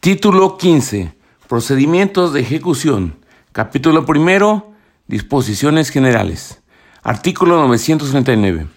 Título 15. Procedimientos de ejecución. Capítulo primero. Disposiciones generales. Artículo 939.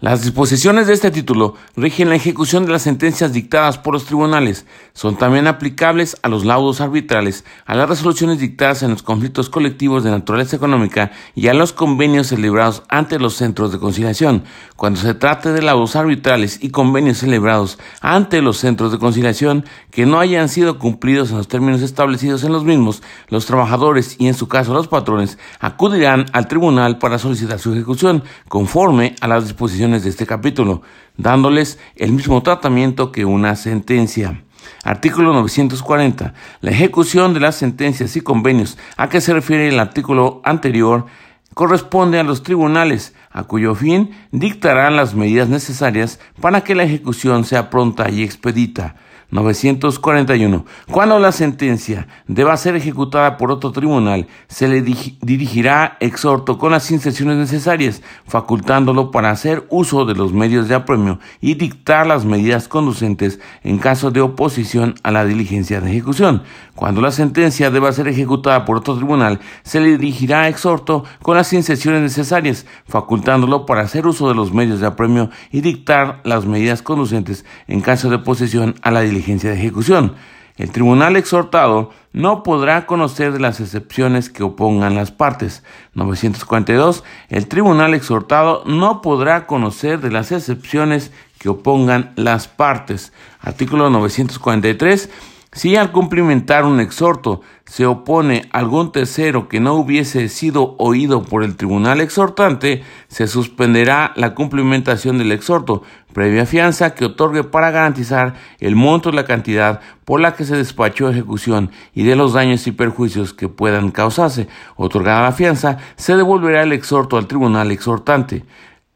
Las disposiciones de este título rigen la ejecución de las sentencias dictadas por los tribunales. Son también aplicables a los laudos arbitrales, a las resoluciones dictadas en los conflictos colectivos de naturaleza económica y a los convenios celebrados ante los centros de conciliación. Cuando se trate de laudos arbitrales y convenios celebrados ante los centros de conciliación que no hayan sido cumplidos en los términos establecidos en los mismos, los trabajadores y en su caso los patrones acudirán al tribunal para solicitar su ejecución conforme a las disposiciones de este capítulo, dándoles el mismo tratamiento que una sentencia. Artículo 940. La ejecución de las sentencias y convenios a que se refiere el artículo anterior corresponde a los tribunales, a cuyo fin dictarán las medidas necesarias para que la ejecución sea pronta y expedita. 941. Cuando la sentencia deba ser ejecutada por otro tribunal, se le dirigirá exhorto con las inserciones necesarias, facultándolo para hacer uso de los medios de apremio y dictar las medidas conducentes en caso de oposición a la diligencia de ejecución. Cuando la sentencia deba ser ejecutada por otro tribunal, se le dirigirá exhorto con las inserciones necesarias, facultándolo para hacer uso de los medios de apremio y dictar las medidas conducentes en caso de oposición a la diligencia de ejecución. El tribunal exhortado no podrá conocer de las excepciones que opongan las partes. 942. El tribunal exhortado no podrá conocer de las excepciones que opongan las partes. Artículo 943. Si al cumplimentar un exhorto se opone algún tercero que no hubiese sido oído por el tribunal exhortante, se suspenderá la cumplimentación del exhorto, previa fianza que otorgue para garantizar el monto y la cantidad por la que se despachó ejecución y de los daños y perjuicios que puedan causarse. Otorgada la fianza, se devolverá el exhorto al tribunal exhortante.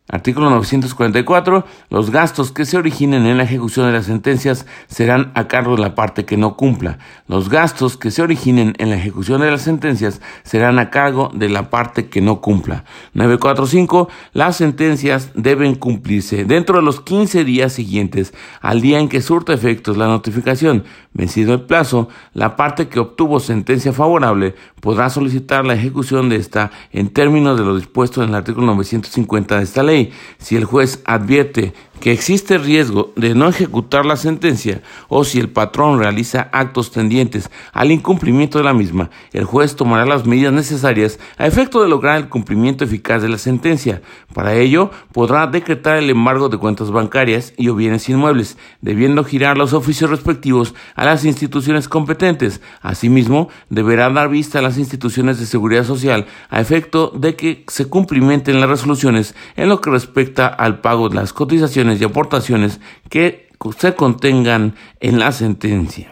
Artículo 944. Los gastos que se originen en la ejecución de las sentencias serán a cargo de la parte que no cumpla. Los gastos que se originen en la ejecución de las sentencias serán a cargo de la parte que no cumpla. 945. Las sentencias deben cumplirse dentro de los 15 días siguientes al día en que surta efectos la notificación. Vencido el plazo, la parte que obtuvo sentencia favorable podrá solicitar la ejecución de esta en términos de lo dispuesto en el artículo 950 de esta ley. Si el juez advierte que existe riesgo de no ejecutar la sentencia o si el patrón realiza actos tendientes al incumplimiento de la misma, el juez tomará las medidas necesarias a efecto de lograr el cumplimiento eficaz de la sentencia. Para ello, podrá decretar el embargo de cuentas bancarias y o bienes inmuebles, debiendo girar los oficios respectivos a las instituciones competentes. Asimismo, deberá dar vista a las instituciones de seguridad social a efecto de que se cumplimenten las resoluciones en lo que respecta al pago de las cotizaciones y aportaciones que se contengan en la sentencia.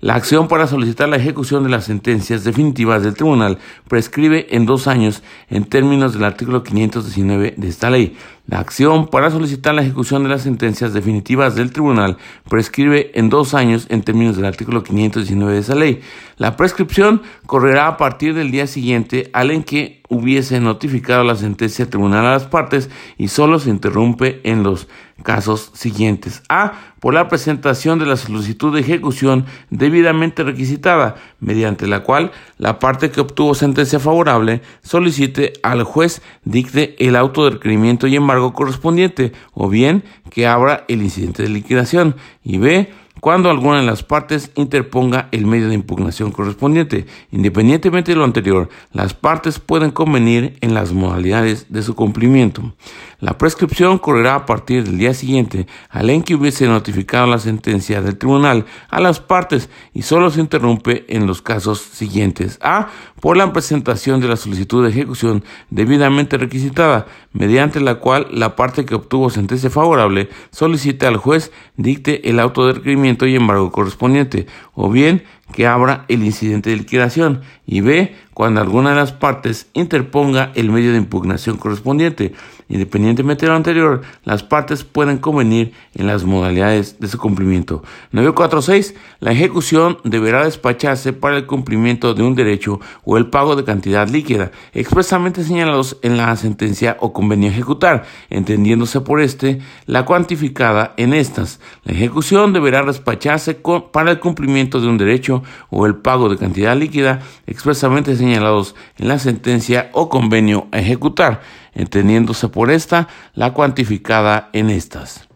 La acción para solicitar la ejecución de las sentencias definitivas del tribunal prescribe en dos años en términos del artículo 519 de esta ley. La acción para solicitar la ejecución de las sentencias definitivas del tribunal prescribe en dos años en términos del artículo 519 de esa ley. La prescripción correrá a partir del día siguiente al en que hubiese notificado la sentencia tribunal a las partes y solo se interrumpe en los casos siguientes. A. Por la presentación de la solicitud de ejecución debidamente requisitada, mediante la cual la parte que obtuvo sentencia favorable solicite al juez dicte el auto de requerimiento y embargo correspondiente, o bien que abra el incidente de liquidación. Y B cuando alguna de las partes interponga el medio de impugnación correspondiente. Independientemente de lo anterior, las partes pueden convenir en las modalidades de su cumplimiento. La prescripción correrá a partir del día siguiente al en que hubiese notificado la sentencia del tribunal a las partes y solo se interrumpe en los casos siguientes. A. Por la presentación de la solicitud de ejecución debidamente requisitada, mediante la cual la parte que obtuvo sentencia favorable solicita al juez dicte el auto de requerimiento y embargo correspondiente, o bien que abra el incidente de liquidación y B cuando alguna de las partes interponga el medio de impugnación correspondiente. Independientemente de lo anterior, las partes pueden convenir en las modalidades de su cumplimiento. 946. La ejecución deberá despacharse para el cumplimiento de un derecho o el pago de cantidad líquida, expresamente señalados en la sentencia o convenio a ejecutar, entendiéndose por este la cuantificada en estas. La ejecución deberá despacharse para el cumplimiento de un derecho o el pago de cantidad líquida, expresamente señalados en la sentencia o convenio a ejecutar, entendiéndose por esta la cuantificada en estas.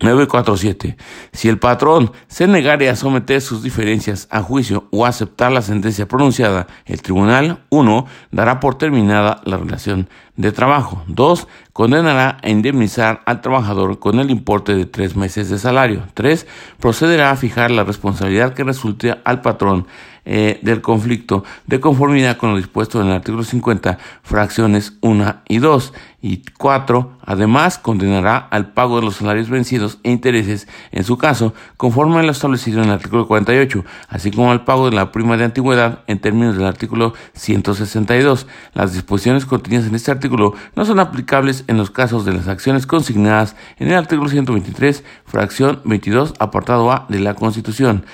947. Si el patrón se negare a someter sus diferencias a juicio o aceptar la sentencia pronunciada, el tribunal 1 dará por terminada la relación de trabajo. 2. Condenará a indemnizar al trabajador con el importe de tres meses de salario. 3. Procederá a fijar la responsabilidad que resulte al patrón eh, del conflicto de conformidad con lo dispuesto en el artículo 50, fracciones 1 y 2. Y 4. Además, condenará al pago de los salarios vencidos e intereses, en su caso, conforme a lo establecido en el artículo 48, así como al pago de la prima de antigüedad en términos del artículo 162. Las disposiciones contenidas en este artículo no son aplicables en los casos de las acciones consignadas en el artículo 123, fracción 22, apartado A de la Constitución.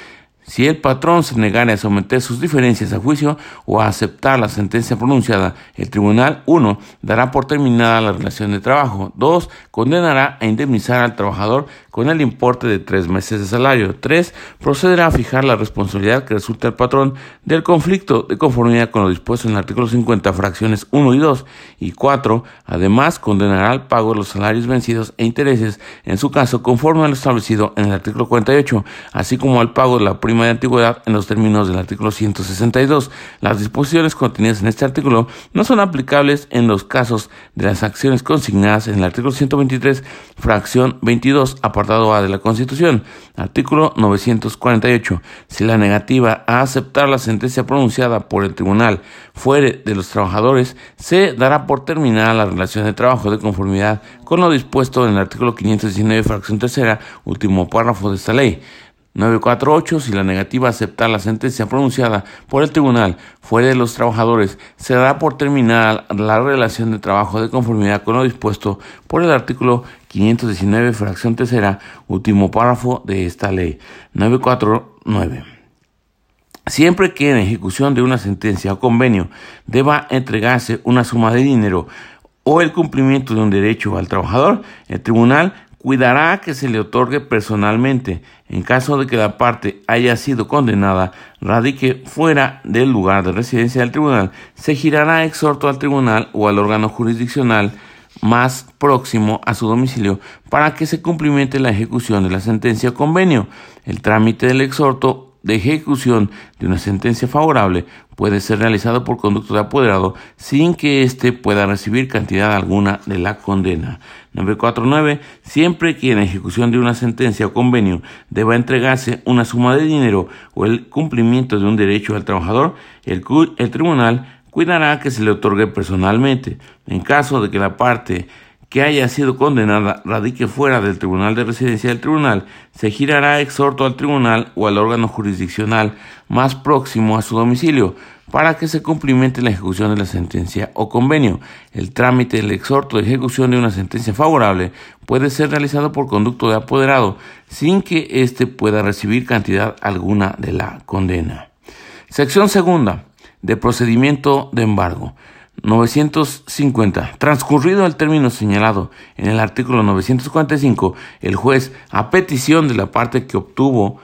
Si el patrón se negara a someter sus diferencias a juicio o a aceptar la sentencia pronunciada, el tribunal 1 dará por terminada la relación de trabajo. 2. Condenará a indemnizar al trabajador con el importe de tres meses de salario. 3. Procederá a fijar la responsabilidad que resulta al patrón del conflicto de conformidad con lo dispuesto en el artículo 50, fracciones 1 y 2. Y 4. Además, condenará al pago de los salarios vencidos e intereses, en su caso, conforme a lo establecido en el artículo 48, así como al pago de la prima de antigüedad en los términos del artículo 162. Las disposiciones contenidas en este artículo no son aplicables en los casos de las acciones consignadas en el artículo 123, fracción 22, apartado A de la Constitución. Artículo 948. Si la negativa a aceptar la sentencia pronunciada por el tribunal fuere de los trabajadores, se dará por terminada la relación de trabajo de conformidad con lo dispuesto en el artículo 519, fracción tercera, último párrafo de esta ley. 948. Si la negativa a aceptar la sentencia pronunciada por el tribunal fuera de los trabajadores, se dará por terminada la relación de trabajo de conformidad con lo dispuesto por el artículo 519, fracción tercera, último párrafo de esta ley. 949. Siempre que en ejecución de una sentencia o convenio deba entregarse una suma de dinero o el cumplimiento de un derecho al trabajador, el tribunal cuidará que se le otorgue personalmente. En caso de que la parte haya sido condenada, radique fuera del lugar de residencia del tribunal, se girará exhorto al tribunal o al órgano jurisdiccional más próximo a su domicilio para que se cumplimente la ejecución de la sentencia o convenio. El trámite del exhorto de ejecución de una sentencia favorable puede ser realizado por conducto de apoderado sin que éste pueda recibir cantidad alguna de la condena. 949. Siempre que en ejecución de una sentencia o convenio deba entregarse una suma de dinero o el cumplimiento de un derecho al trabajador, el, el tribunal cuidará que se le otorgue personalmente. En caso de que la parte que haya sido condenada radique fuera del tribunal de residencia del tribunal, se girará exhorto al tribunal o al órgano jurisdiccional más próximo a su domicilio para que se cumplimente la ejecución de la sentencia o convenio. El trámite del exhorto de ejecución de una sentencia favorable puede ser realizado por conducto de apoderado sin que éste pueda recibir cantidad alguna de la condena. Sección segunda de procedimiento de embargo. 950. Transcurrido el término señalado en el artículo 945, el juez, a petición de la parte que obtuvo,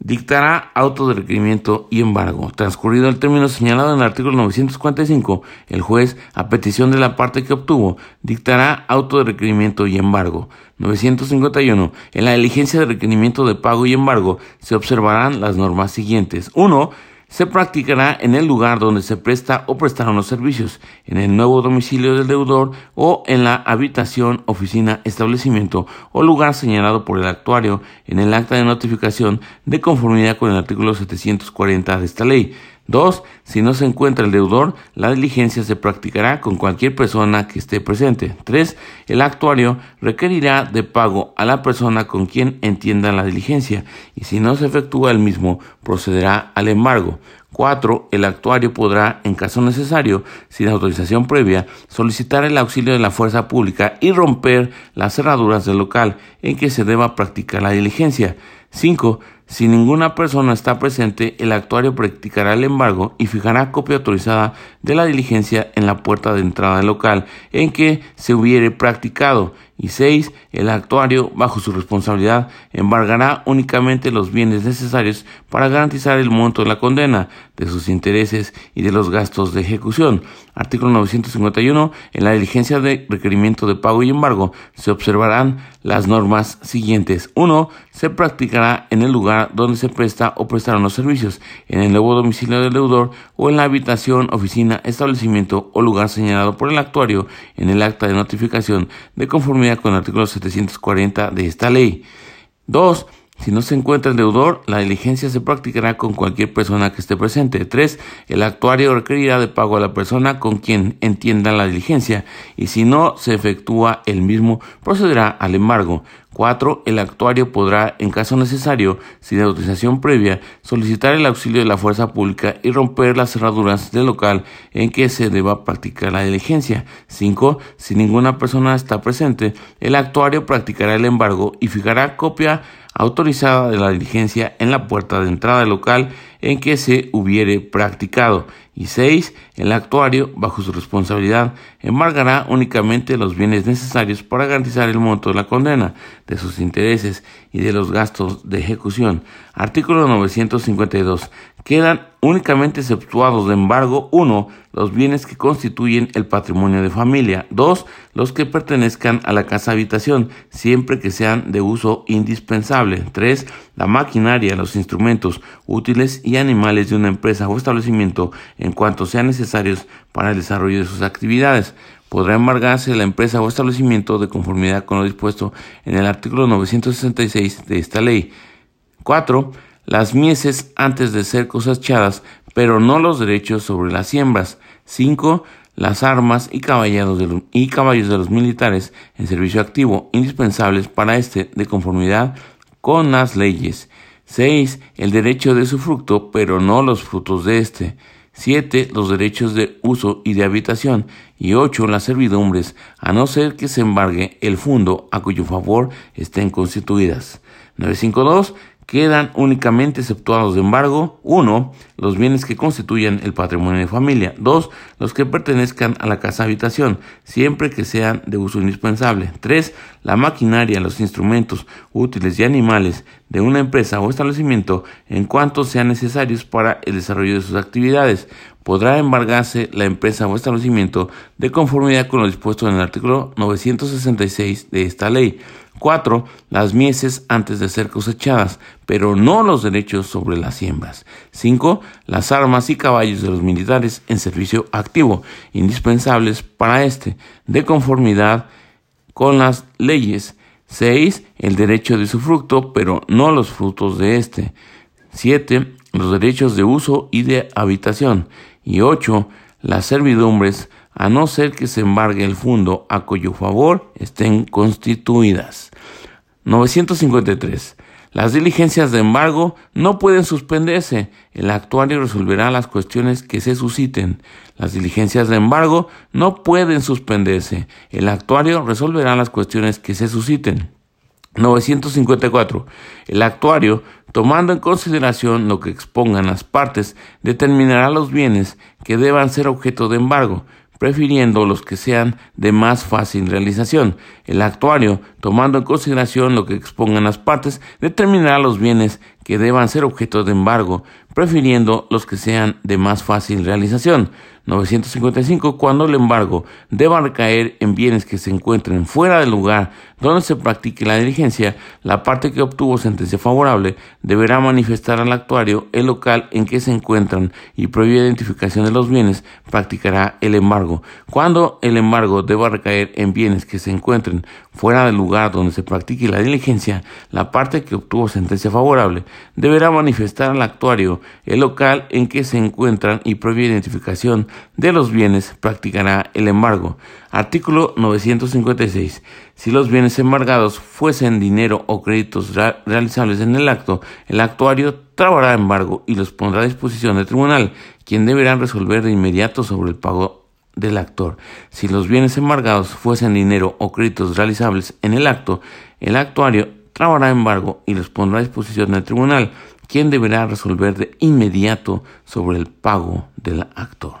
dictará auto de requerimiento y embargo. Transcurrido el término señalado en el artículo 945, el juez, a petición de la parte que obtuvo, dictará auto de requerimiento y embargo. 951. En la diligencia de requerimiento de pago y embargo se observarán las normas siguientes. 1 se practicará en el lugar donde se presta o prestaron los servicios, en el nuevo domicilio del deudor o en la habitación, oficina, establecimiento o lugar señalado por el actuario en el acta de notificación de conformidad con el artículo 740 de esta ley. 2. Si no se encuentra el deudor, la diligencia se practicará con cualquier persona que esté presente. 3. El actuario requerirá de pago a la persona con quien entienda la diligencia y si no se efectúa el mismo, procederá al embargo. 4. El actuario podrá, en caso necesario, sin autorización previa, solicitar el auxilio de la fuerza pública y romper las cerraduras del local en que se deba practicar la diligencia. 5. Si ninguna persona está presente, el actuario practicará el embargo y fijará copia autorizada de la diligencia en la puerta de entrada del local en que se hubiere practicado. Y 6. El actuario, bajo su responsabilidad, embargará únicamente los bienes necesarios para garantizar el monto de la condena, de sus intereses y de los gastos de ejecución. Artículo 951. En la diligencia de requerimiento de pago y embargo se observarán las normas siguientes. 1. Se practicará en el lugar donde se presta o prestaron los servicios, en el nuevo domicilio del deudor o en la habitación, oficina, establecimiento o lugar señalado por el actuario en el acta de notificación de conformidad con el artículo 740 de esta ley. 2. Si no se encuentra el deudor, la diligencia se practicará con cualquier persona que esté presente. 3. El actuario requerirá de pago a la persona con quien entienda la diligencia y si no se efectúa el mismo, procederá al embargo. 4. El actuario podrá, en caso necesario, sin autorización previa, solicitar el auxilio de la fuerza pública y romper las cerraduras del local en que se deba practicar la diligencia. 5. Si ninguna persona está presente, el actuario practicará el embargo y fijará copia autorizada de la diligencia en la puerta de entrada local en que se hubiere practicado. Y 6. El actuario, bajo su responsabilidad, embargará únicamente los bienes necesarios para garantizar el monto de la condena, de sus intereses y de los gastos de ejecución. Artículo 952. Quedan únicamente exceptuados de embargo 1. Los bienes que constituyen el patrimonio de familia. 2. Los que pertenezcan a la casa habitación, siempre que sean de uso indispensable. 3. La maquinaria, los instrumentos útiles y animales de una empresa o establecimiento en cuanto sean necesarios para el desarrollo de sus actividades. Podrá embargarse la empresa o establecimiento de conformidad con lo dispuesto en el artículo 966 de esta ley. 4. Las mieses antes de ser cosechadas, pero no los derechos sobre las siembras. 5. Las armas y, caballos de los, militares en servicio activo, indispensables para este de conformidad con las leyes. 6. El derecho de su fruto, pero no los frutos de éste. 7. Los derechos de uso y de habitación. Y 8. Las servidumbres, a no ser que se embargue el fondo a cuyo favor estén constituidas. 952 quedan únicamente exceptuados de embargo 1. Los bienes que constituyen el patrimonio de familia. 2. Los que pertenezcan a la casa habitación, siempre que sean de uso indispensable. 3. La maquinaria, los instrumentos útiles y animales de una empresa o establecimiento en cuanto sean necesarios para el desarrollo de sus actividades. Podrá embargarse la empresa o establecimiento de conformidad con lo dispuesto en el artículo 966 de esta ley. 4. Las mieses antes de ser cosechadas, pero no los derechos sobre las siembras. 5. Las armas y caballos de los militares en servicio activo, indispensables para este, de conformidad con las leyes. 6. El derecho de su fruto, pero no los frutos de este. 7. Los derechos de uso y de habitación. Y 8. Las servidumbres a no ser que se embargue el fondo a cuyo favor estén constituidas. 953. Las diligencias de embargo no pueden suspenderse. El actuario resolverá las cuestiones que se susciten. Las diligencias de embargo no pueden suspenderse. El actuario resolverá las cuestiones que se susciten. 954. El actuario, tomando en consideración lo que expongan las partes, determinará los bienes que deban ser objeto de embargo prefiriendo los que sean de más fácil realización. El actuario, tomando en consideración lo que expongan las partes, determinará los bienes que deban ser objeto de embargo, prefiriendo los que sean de más fácil realización. 955. Cuando el embargo deba recaer en bienes que se encuentren fuera del lugar donde se practique la diligencia, la parte que obtuvo sentencia favorable deberá manifestar al actuario el local en que se encuentran y previa identificación de los bienes practicará el embargo. Cuando el embargo deba recaer en bienes que se encuentren fuera del lugar donde se practique la diligencia, la parte que obtuvo sentencia favorable deberá manifestar al actuario el local en que se encuentran y previa identificación de los bienes practicará el embargo. Artículo 956. Si los bienes embargados fuesen dinero o créditos realizables en el acto, el actuario trabará embargo y los pondrá a disposición del tribunal, quien deberá resolver de inmediato sobre el pago del actor. Si los bienes embargados fuesen dinero o créditos realizables en el acto, el actuario trabará embargo y los pondrá a disposición del tribunal, quien deberá resolver de inmediato sobre el pago del actor.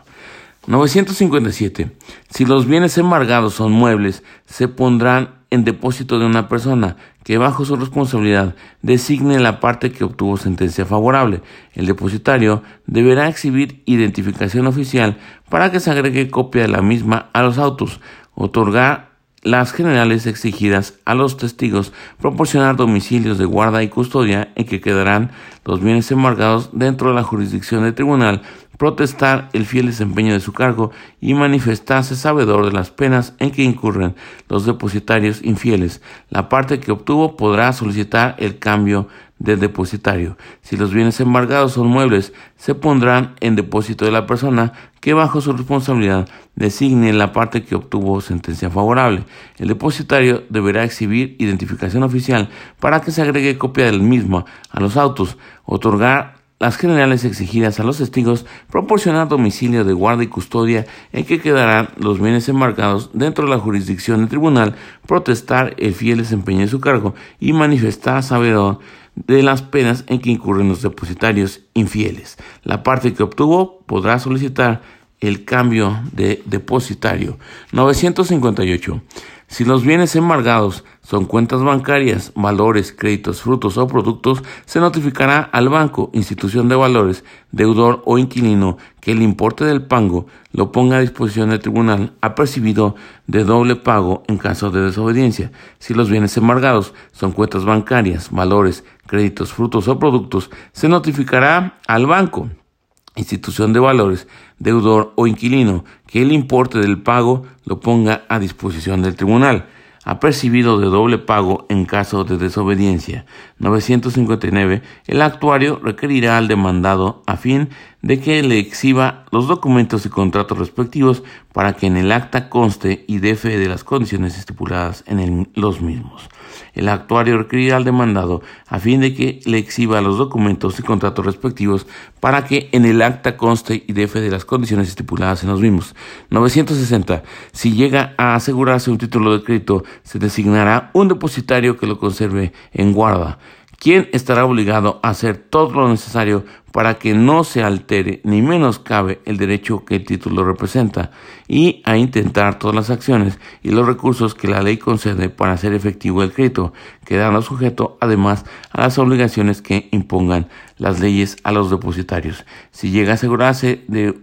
957. Si los bienes embargados son muebles, se pondrán en depósito de una persona que bajo su responsabilidad designe la parte que obtuvo sentencia favorable. El depositario deberá exhibir identificación oficial para que se agregue copia de la misma a los autos, otorgar las generales exigidas a los testigos, proporcionar domicilios de guarda y custodia en que quedarán los bienes embargados dentro de la jurisdicción del tribunal, protestar el fiel desempeño de su cargo y manifestarse sabedor de las penas en que incurren los depositarios infieles. La parte que obtuvo podrá solicitar el cambio del depositario. Si los bienes embargados son muebles, se pondrán en depósito de la persona que bajo su responsabilidad designe la parte que obtuvo sentencia favorable. El depositario deberá exhibir identificación oficial para que se agregue copia del mismo a los autos, otorgar las generales exigidas a los testigos, proporcionar domicilio de guarda y custodia en que quedarán los bienes embarcados dentro de la jurisdicción del tribunal, protestar el fiel desempeño de su cargo y manifestar sabedor de las penas en que incurren los depositarios infieles. La parte que obtuvo podrá solicitar el cambio de depositario. 958. Si los bienes embargados son cuentas bancarias, valores, créditos, frutos o productos, se notificará al banco, institución de valores, deudor o inquilino que el importe del pago lo ponga a disposición del tribunal apercibido de doble pago en caso de desobediencia. Si los bienes embargados son cuentas bancarias, valores, créditos, frutos o productos, se notificará al banco, institución de valores, deudor o inquilino, que el importe del pago lo ponga a disposición del tribunal. Ha percibido de doble pago en caso de desobediencia. 959. El actuario requerirá al demandado a fin de que le exhiba los documentos y contratos respectivos para que en el acta conste y dé de las condiciones estipuladas en los mismos. El actuario requerirá al demandado a fin de que le exhiba los documentos y contratos respectivos para que en el acta conste y dé de las condiciones estipuladas en los mismos. 960. Si llega a asegurarse un título de crédito, se designará un depositario que lo conserve en guarda quien estará obligado a hacer todo lo necesario para que no se altere ni menoscabe el derecho que el título representa y a intentar todas las acciones y los recursos que la ley concede para hacer efectivo el crédito, quedando sujeto además a las obligaciones que impongan las leyes a los depositarios. Si llega a asegurarse de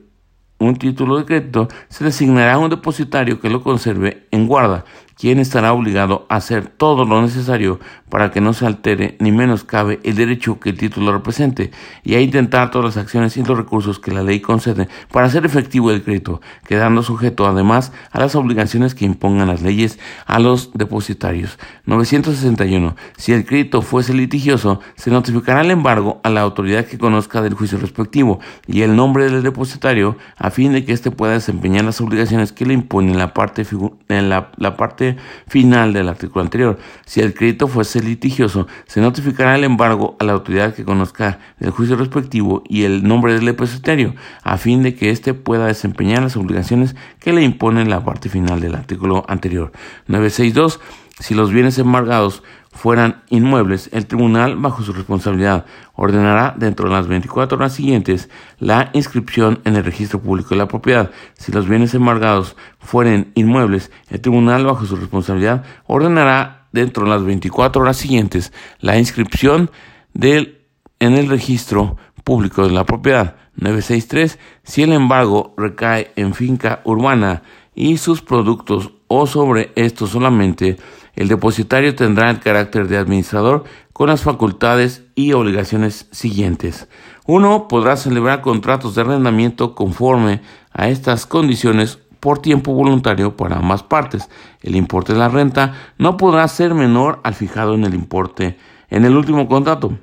un título de crédito, se designará un depositario que lo conserve en guarda quien estará obligado a hacer todo lo necesario para que no se altere ni menos cabe el derecho que el título represente y a intentar todas las acciones y los recursos que la ley concede para hacer efectivo el crédito, quedando sujeto además a las obligaciones que impongan las leyes a los depositarios. 961. Si el crédito fuese litigioso, se notificará el embargo a la autoridad que conozca del juicio respectivo y el nombre del depositario a fin de que éste pueda desempeñar las obligaciones que le imponen la parte, en la parte final del artículo anterior. Si el crédito fuese litigioso, se notificará el embargo a la autoridad que conozca el juicio respectivo y el nombre del depositario, a fin de que éste pueda desempeñar las obligaciones que le impone la parte final del artículo anterior. 962. Si los bienes embargados fueran inmuebles, el tribunal, bajo su responsabilidad, ordenará dentro de las 24 horas siguientes la inscripción en el registro público de la propiedad. Si los bienes embargados fueren inmuebles, el tribunal, bajo su responsabilidad, ordenará dentro de las 24 horas siguientes la inscripción del, en el registro público de la propiedad. 963. Si el embargo recae en finca urbana y sus productos o sobre esto solamente, el depositario tendrá el carácter de administrador con las facultades y obligaciones siguientes. Uno podrá celebrar contratos de arrendamiento conforme a estas condiciones por tiempo voluntario para ambas partes. El importe de la renta no podrá ser menor al fijado en el importe en el último contrato.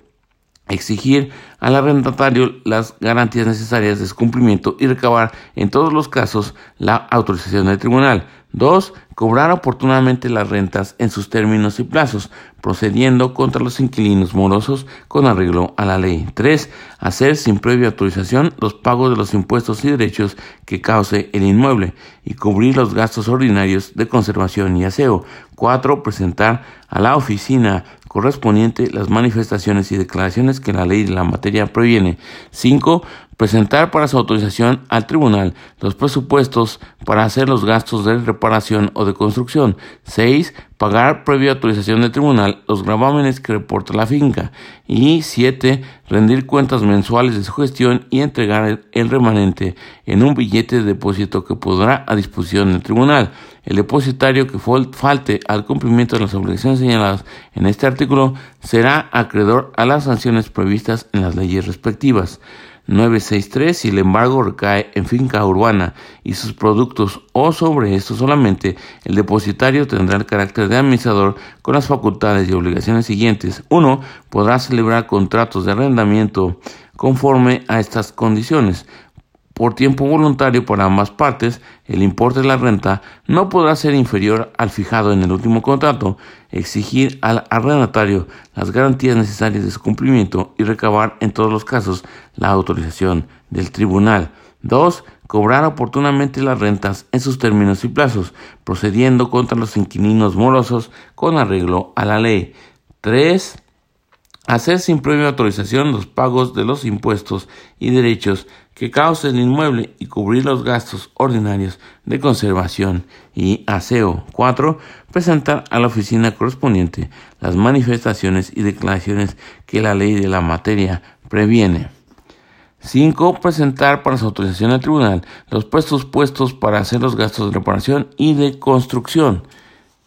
Exigir al arrendatario las garantías necesarias de su cumplimiento y recabar en todos los casos la autorización del tribunal. 2. Cobrar oportunamente las rentas en sus términos y plazos, procediendo contra los inquilinos morosos con arreglo a la ley. 3. Hacer sin previa autorización los pagos de los impuestos y derechos que cause el inmueble y cubrir los gastos ordinarios de conservación y aseo. 4. Presentar a la oficina correspondiente las manifestaciones y declaraciones que la ley de la materia previene. 5. Presentar para su autorización al tribunal los presupuestos para hacer los gastos de reparación o de construcción. 6. Pagar previa autorización del tribunal los gravámenes que reporta la finca. Y 7. Rendir cuentas mensuales de su gestión y entregar el remanente en un billete de depósito que podrá a disposición del tribunal. El depositario que falte al cumplimiento de las obligaciones señaladas en este artículo será acreedor a las sanciones previstas en las leyes respectivas. 963 si el embargo recae en finca urbana y sus productos o sobre esto solamente, el depositario tendrá el carácter de administrador con las facultades y obligaciones siguientes. 1. Podrá celebrar contratos de arrendamiento conforme a estas condiciones por tiempo voluntario por ambas partes, el importe de la renta no podrá ser inferior al fijado en el último contrato, exigir al arrendatario las garantías necesarias de su cumplimiento y recabar en todos los casos la autorización del tribunal. 2. Cobrar oportunamente las rentas en sus términos y plazos, procediendo contra los inquilinos morosos con arreglo a la ley. 3 hacer sin previa autorización los pagos de los impuestos y derechos que cause el inmueble y cubrir los gastos ordinarios de conservación y aseo. 4. Presentar a la oficina correspondiente las manifestaciones y declaraciones que la ley de la materia previene. 5. Presentar para su autorización al tribunal los puestos puestos para hacer los gastos de reparación y de construcción.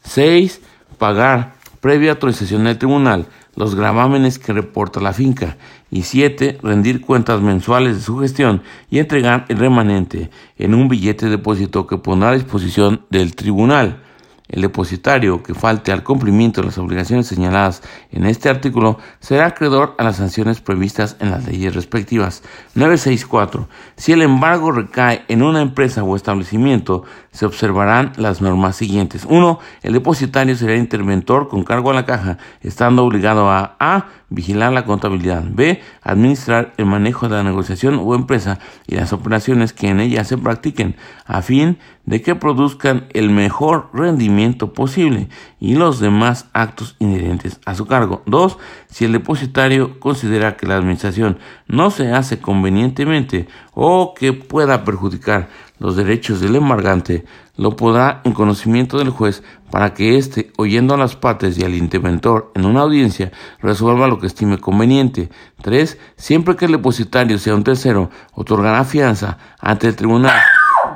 6. Pagar previa autorización del tribunal los gravámenes que reporta la finca y siete, rendir cuentas mensuales de su gestión y entregar el remanente en un billete de depósito que pondrá a disposición del tribunal. El depositario que falte al cumplimiento de las obligaciones señaladas en este artículo será acreedor a las sanciones previstas en las leyes respectivas. 964. Si el embargo recae en una empresa o establecimiento, se observarán las normas siguientes. 1. El depositario será interventor con cargo a la caja, estando obligado a A. Vigilar la contabilidad. B. Administrar el manejo de la negociación o empresa y las operaciones que en ella se practiquen, a fin de que produzcan el mejor rendimiento posible y los demás actos inherentes a su cargo. 2. Si el depositario considera que la administración no se hace convenientemente o que pueda perjudicar los derechos del embargante, lo podrá en conocimiento del juez para que éste, oyendo a las partes y al interventor en una audiencia, resuelva lo que estime conveniente. 3. Siempre que el depositario sea un tercero, otorgará fianza ante el tribunal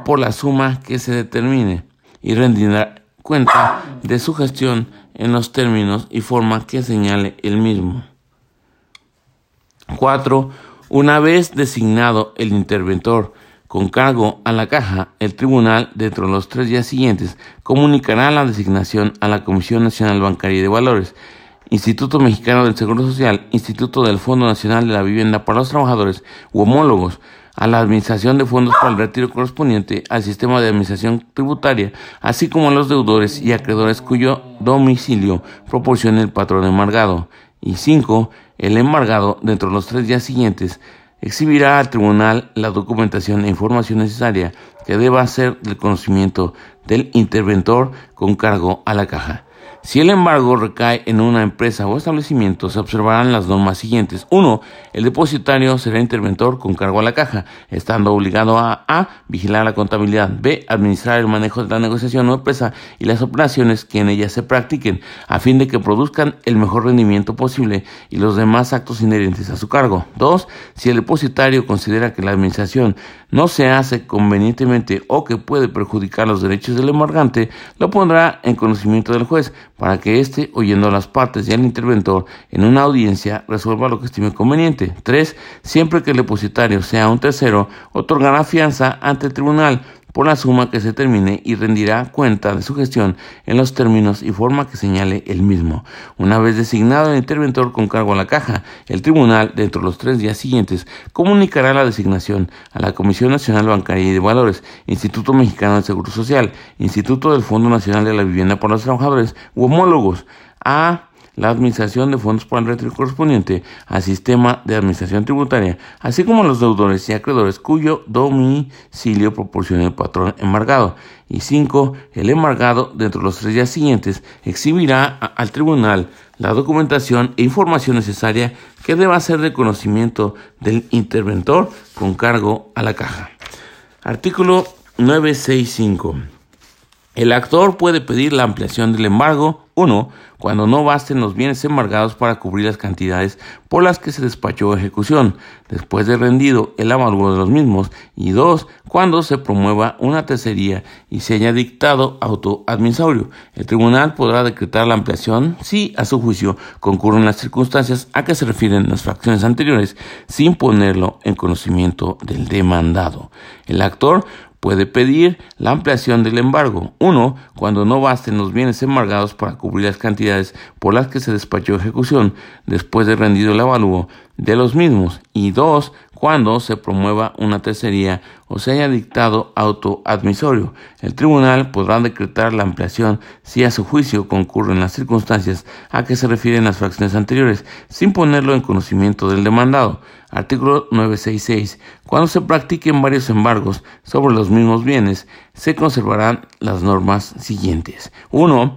por la suma que se determine y rendirá cuenta de su gestión en los términos y forma que señale el mismo. 4. Una vez designado el interventor con cargo a la caja, el tribunal, dentro de los tres días siguientes, comunicará la designación a la Comisión Nacional Bancaria y de Valores, Instituto Mexicano del Seguro Social, Instituto del Fondo Nacional de la Vivienda para los Trabajadores u homólogos, a la Administración de Fondos para el Retiro correspondiente al sistema de administración tributaria, así como a los deudores y acreedores cuyo domicilio proporcione el patrón embargado. Y 5. El embargado, dentro de los tres días siguientes, exhibirá al tribunal la documentación e información necesaria que deba ser del conocimiento del interventor con cargo a la caja. Si el embargo recae en una empresa o establecimiento, se observarán las normas siguientes. 1. El depositario será interventor con cargo a la caja, estando obligado a A. Vigilar la contabilidad. B. Administrar el manejo de la negociación o empresa y las operaciones que en ella se practiquen, a fin de que produzcan el mejor rendimiento posible y los demás actos inherentes a su cargo. 2. Si el depositario considera que la administración no se hace convenientemente o que puede perjudicar los derechos del embargante, lo pondrá en conocimiento del juez para que éste, oyendo a las partes y al interventor en una audiencia, resuelva lo que estime conveniente. 3. Siempre que el depositario sea un tercero, otorgará fianza ante el tribunal por la suma que se termine y rendirá cuenta de su gestión en los términos y forma que señale el mismo. Una vez designado el interventor con cargo a la caja, el tribunal, dentro de los tres días siguientes, comunicará la designación a la Comisión Nacional Bancaria y de Valores, Instituto Mexicano de Seguro Social, Instituto del Fondo Nacional de la Vivienda para los Trabajadores u homólogos a la administración de fondos retiro correspondiente al sistema de administración tributaria, así como los deudores y acreedores cuyo domicilio proporcione el patrón embargado. Y cinco, el embargado, dentro de los tres días siguientes, exhibirá al tribunal la documentación e información necesaria que deba ser de conocimiento del interventor con cargo a la caja. Artículo 965. El actor puede pedir la ampliación del embargo, uno, cuando no basten los bienes embargados para cubrir las cantidades por las que se despachó ejecución, después de rendido el amargo de los mismos, y dos, cuando se promueva una tercería y se haya dictado auto administratorio. El tribunal podrá decretar la ampliación si, a su juicio, concurren las circunstancias a que se refieren las fracciones anteriores, sin ponerlo en conocimiento del demandado. El actor puede pedir la ampliación del embargo. Uno, cuando no basten los bienes embargados para cubrir las cantidades por las que se despachó ejecución después de rendido el avalúo de los mismos. Y dos, cuando se promueva una tercería o se haya dictado auto admisorio. El tribunal podrá decretar la ampliación si a su juicio concurren las circunstancias a que se refieren las fracciones anteriores, sin ponerlo en conocimiento del demandado. Artículo 966. Cuando se practiquen varios embargos sobre los mismos bienes, se conservarán las normas siguientes. 1.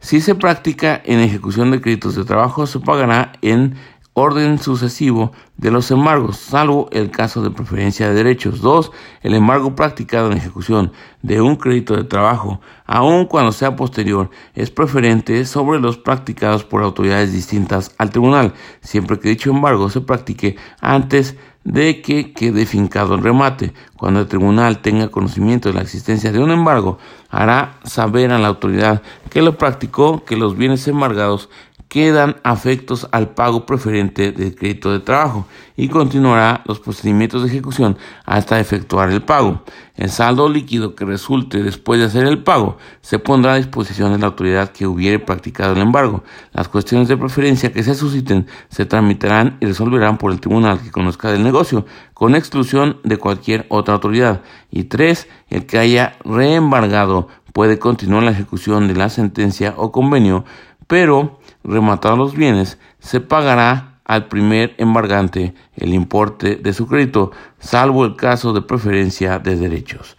Si se practica en ejecución de créditos de trabajo, se pagará en orden sucesivo de los embargos, salvo el caso de preferencia de derechos. 2. El embargo practicado en ejecución de un crédito de trabajo, aun cuando sea posterior, es preferente sobre los practicados por autoridades distintas al tribunal, siempre que dicho embargo se practique antes de que quede fincado el remate. Cuando el tribunal tenga conocimiento de la existencia de un embargo, hará saber a la autoridad que lo practicó que los bienes embargados quedan afectos al pago preferente del crédito de trabajo y continuará los procedimientos de ejecución hasta efectuar el pago. El saldo líquido que resulte después de hacer el pago se pondrá a disposición de la autoridad que hubiere practicado el embargo. Las cuestiones de preferencia que se susciten se tramitarán y resolverán por el tribunal que conozca del negocio, con exclusión de cualquier otra autoridad. Y tres, el que haya reembargado puede continuar la ejecución de la sentencia o convenio, pero rematados los bienes, se pagará al primer embargante el importe de su crédito, salvo el caso de preferencia de derechos.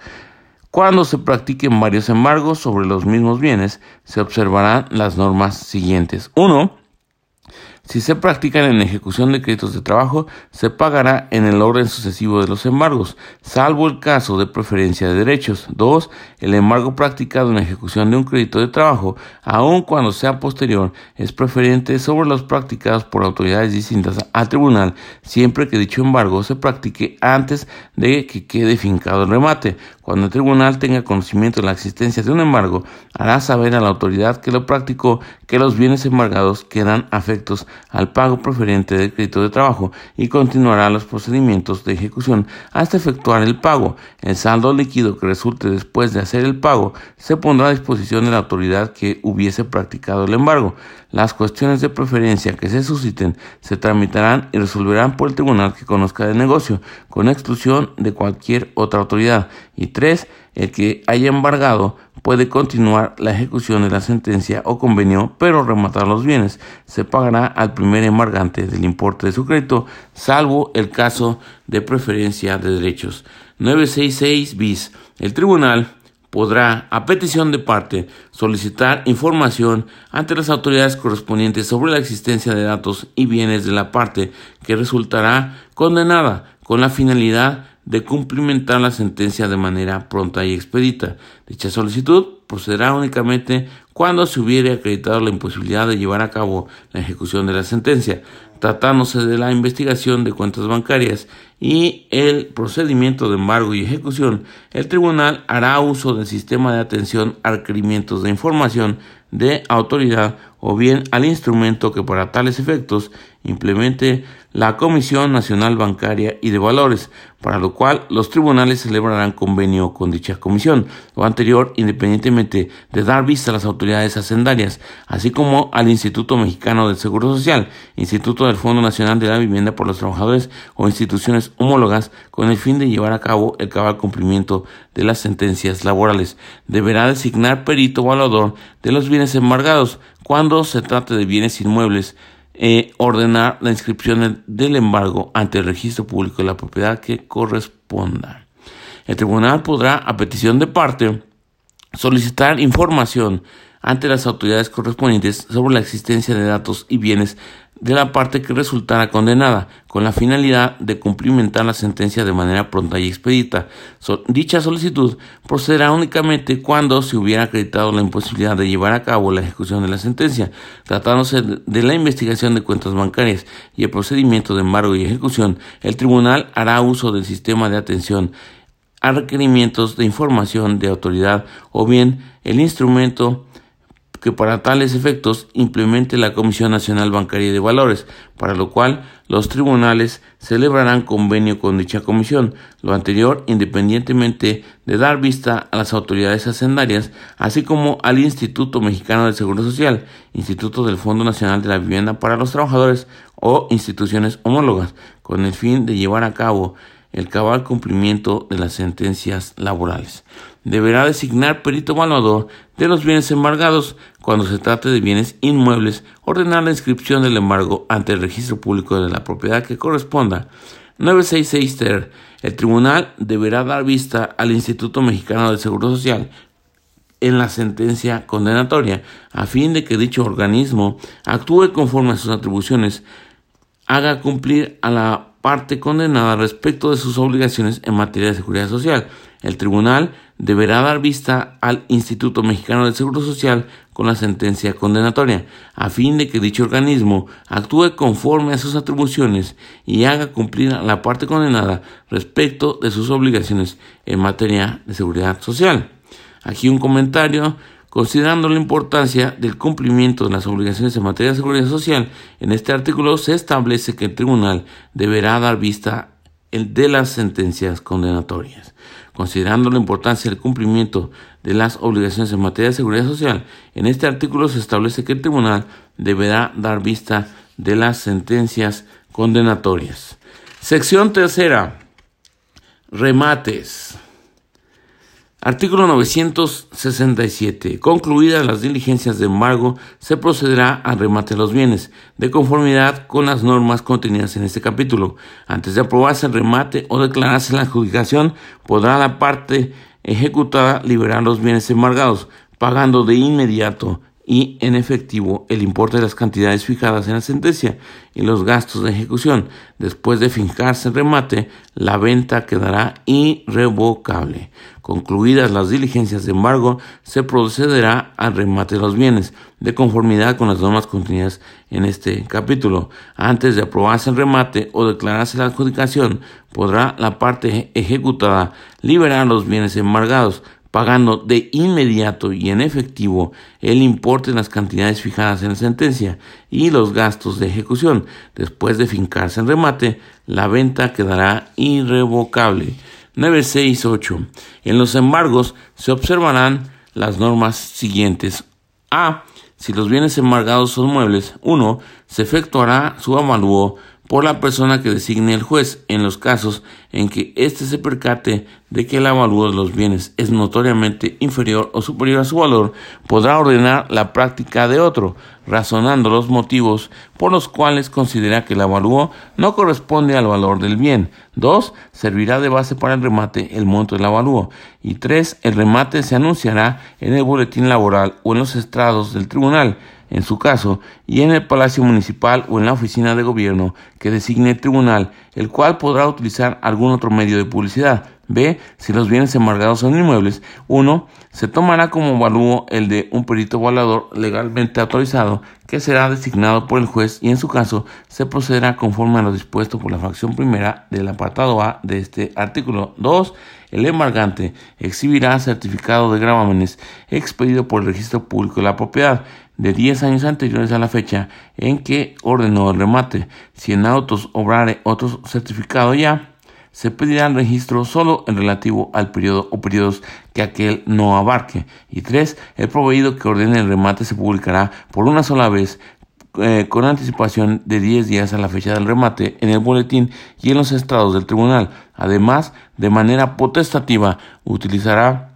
Cuando se practiquen varios embargos sobre los mismos bienes, se observarán las normas siguientes. 1. Si se practican en ejecución de créditos de trabajo, se pagará en el orden sucesivo de los embargos, salvo el caso de preferencia de derechos. 2. El embargo practicado en ejecución de un crédito de trabajo, aun cuando sea posterior, es preferente sobre los practicados por autoridades distintas al tribunal, siempre que dicho embargo se practique antes de que quede fincado el remate. Cuando el tribunal tenga conocimiento de la existencia de un embargo, hará saber a la autoridad que lo practicó que los bienes embargados quedan afectos al pago preferente del crédito de trabajo y continuará los procedimientos de ejecución hasta efectuar el pago. El saldo líquido que resulte después de hacer el pago se pondrá a disposición de la autoridad que hubiese practicado el embargo. Las cuestiones de preferencia que se susciten se tramitarán y resolverán por el tribunal que conozca del negocio, con exclusión de cualquier otra autoridad. Y tres, el que haya embargado puede continuar la ejecución de la sentencia o convenio, pero rematar los bienes. Se pagará al primer embargante del importe de su crédito, salvo el caso de preferencia de derechos. 966 bis. El tribunal podrá, a petición de parte, solicitar información ante las autoridades correspondientes sobre la existencia de datos y bienes de la parte que resultará condenada con la finalidad de cumplimentar la sentencia de manera pronta y expedita. Dicha solicitud procederá únicamente cuando se hubiere acreditado la imposibilidad de llevar a cabo la ejecución de la sentencia, tratándose de la investigación de cuentas bancarias y el procedimiento de embargo y ejecución, el tribunal hará uso del sistema de atención a requerimientos de información de autoridad o bien al instrumento que para tales efectos implemente la Comisión Nacional Bancaria y de Valores, para lo cual los tribunales celebrarán convenio con dicha comisión, lo anterior independientemente de dar vista a las autoridades hacendarias, así como al Instituto Mexicano del Seguro Social, Instituto del Fondo Nacional de la Vivienda por los Trabajadores o instituciones homólogas con el fin de llevar a cabo el cabal cumplimiento de las sentencias laborales. Deberá designar perito evaluador de los bienes embargados cuando se trate de bienes inmuebles eh, ordenar la inscripción del embargo ante el registro público de la propiedad que corresponda. El tribunal podrá, a petición de parte, solicitar información ante las autoridades correspondientes sobre la existencia de datos y bienes de la parte que resultara condenada, con la finalidad de cumplimentar la sentencia de manera pronta y expedita. dicha solicitud procederá únicamente cuando se hubiera acreditado la imposibilidad de llevar a cabo la ejecución de la sentencia, tratándose de la investigación de cuentas bancarias y el procedimiento de embargo y ejecución. El tribunal hará uso del sistema de atención a requerimientos de información de autoridad o bien el instrumento que para tales efectos implemente la Comisión Nacional Bancaria de Valores, para lo cual los tribunales celebrarán convenio con dicha comisión, lo anterior independientemente de dar vista a las autoridades hacendarias, así como al Instituto Mexicano del Seguro Social, Instituto del Fondo Nacional de la Vivienda para los Trabajadores o instituciones homólogas, con el fin de llevar a cabo el cabal cumplimiento de las sentencias laborales. Deberá designar perito evaluador de los bienes embargados cuando se trate de bienes inmuebles, ordenar la inscripción del embargo ante el registro público de la propiedad que corresponda. 966 ter. El tribunal deberá dar vista al Instituto Mexicano del Seguro Social en la sentencia condenatoria, a fin de que dicho organismo actúe conforme a sus atribuciones, haga cumplir a la parte condenada respecto de sus obligaciones en materia de seguridad social. El tribunal deberá dar vista al Instituto Mexicano del Seguro Social con la sentencia condenatoria, a fin de que dicho organismo actúe conforme a sus atribuciones y haga cumplir a la parte condenada respecto de sus obligaciones en materia de seguridad social. Aquí un comentario Considerando la importancia del cumplimiento de las obligaciones en materia de seguridad social, en este artículo se establece que el tribunal deberá dar vista de las sentencias condenatorias. Considerando la importancia del cumplimiento de las obligaciones en materia de seguridad social, en este artículo se establece que el tribunal deberá dar vista de las sentencias condenatorias. Sección tercera. Remates. Artículo 967. Concluidas las diligencias de embargo, se procederá al remate de los bienes, de conformidad con las normas contenidas en este capítulo. Antes de aprobarse el remate o declararse la adjudicación, podrá la parte ejecutada liberar los bienes embargados, pagando de inmediato y en efectivo el importe de las cantidades fijadas en la sentencia y los gastos de ejecución. Después de fijarse el remate, la venta quedará irrevocable. Concluidas las diligencias de embargo, se procederá al remate de los bienes, de conformidad con las normas contenidas en este capítulo. Antes de aprobarse el remate o declararse la adjudicación, podrá la parte ejecutada liberar los bienes embargados, pagando de inmediato y en efectivo el importe en las cantidades fijadas en la sentencia y los gastos de ejecución. Después de fincarse en remate, la venta quedará irrevocable. 968. En los embargos se observarán las normas siguientes. A. Si los bienes embargados son muebles, 1. Se efectuará su avalúo por la persona que designe el juez en los casos en que éste se percate de que el avalúo de los bienes es notoriamente inferior o superior a su valor, podrá ordenar la práctica de otro, razonando los motivos por los cuales considera que el avalúo no corresponde al valor del bien. 2. Servirá de base para el remate el monto del avalúo. Y 3. El remate se anunciará en el boletín laboral o en los estrados del tribunal en su caso, y en el Palacio Municipal o en la oficina de gobierno que designe el tribunal, el cual podrá utilizar algún otro medio de publicidad, B. Si los bienes embargados son inmuebles. 1. Se tomará como avalúo el de un perito evaluador legalmente autorizado que será designado por el juez y en su caso se procederá conforme a lo dispuesto por la fracción primera del apartado A de este artículo. 2. El embargante exhibirá certificado de gravámenes expedido por el registro público de la propiedad de 10 años anteriores a la fecha en que ordenó el remate. Si en autos obrare otro certificado ya, se pedirá el registro solo en relativo al periodo o periodos que aquel no abarque. Y 3. El proveído que ordene el remate se publicará por una sola vez eh, con anticipación de 10 días a la fecha del remate en el boletín y en los estados del tribunal. Además, de manera potestativa, utilizará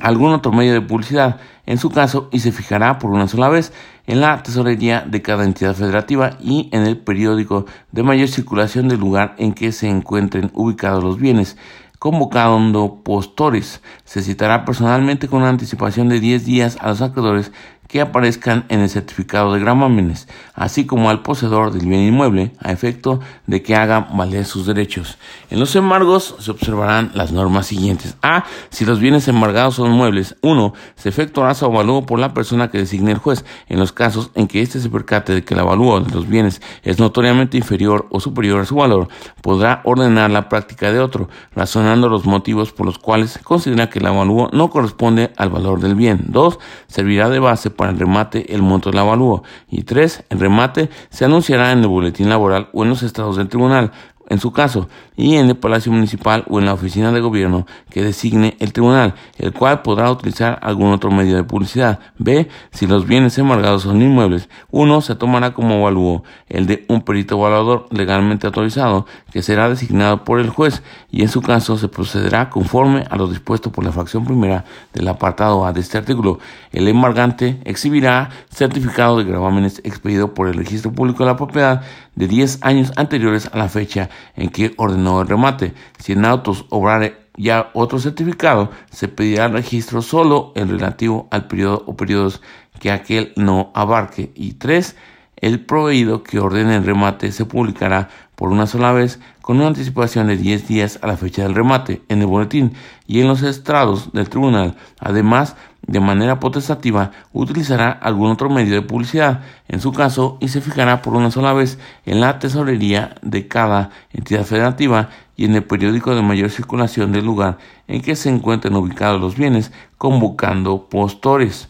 algún otro medio de publicidad en su caso y se fijará por una sola vez en la tesorería de cada entidad federativa y en el periódico de mayor circulación del lugar en que se encuentren ubicados los bienes convocando postores. Se citará personalmente con una anticipación de 10 días a los acreedores que aparezcan en el certificado de gramámenes, así como al poseedor del bien inmueble, a efecto de que haga valer sus derechos. En los embargos se observarán las normas siguientes. A. Si los bienes embargados son muebles. 1. Se efectuará su avalúo por la persona que designe el juez. En los casos en que éste se percate de que el avalúo de los bienes es notoriamente inferior o superior a su valor, podrá ordenar la práctica de otro, razonando los motivos por los cuales considera que el avalúo no corresponde al valor del bien. 2. Servirá de base para el remate el monto del avalúo. Y tres, el remate se anunciará en el boletín laboral o en los estados del tribunal en su caso, y en el Palacio Municipal o en la oficina de gobierno que designe el tribunal, el cual podrá utilizar algún otro medio de publicidad. B. Si los bienes embargados son inmuebles, uno se tomará como avalúo el de un perito evaluador legalmente autorizado que será designado por el juez y en su caso se procederá conforme a lo dispuesto por la fracción primera del apartado A de este artículo. El embargante exhibirá certificado de gravámenes expedido por el registro público de la propiedad de 10 años anteriores a la fecha en que ordenó el remate. Si en autos obrare ya otro certificado, se pedirá registro solo en relativo al periodo o periodos que aquel no abarque. Y 3. El proveído que ordene el remate se publicará por una sola vez con una anticipación de 10 días a la fecha del remate en el boletín y en los estrados del tribunal. Además, de manera potestativa, utilizará algún otro medio de publicidad en su caso y se fijará por una sola vez en la tesorería de cada entidad federativa y en el periódico de mayor circulación del lugar en que se encuentren ubicados los bienes, convocando postores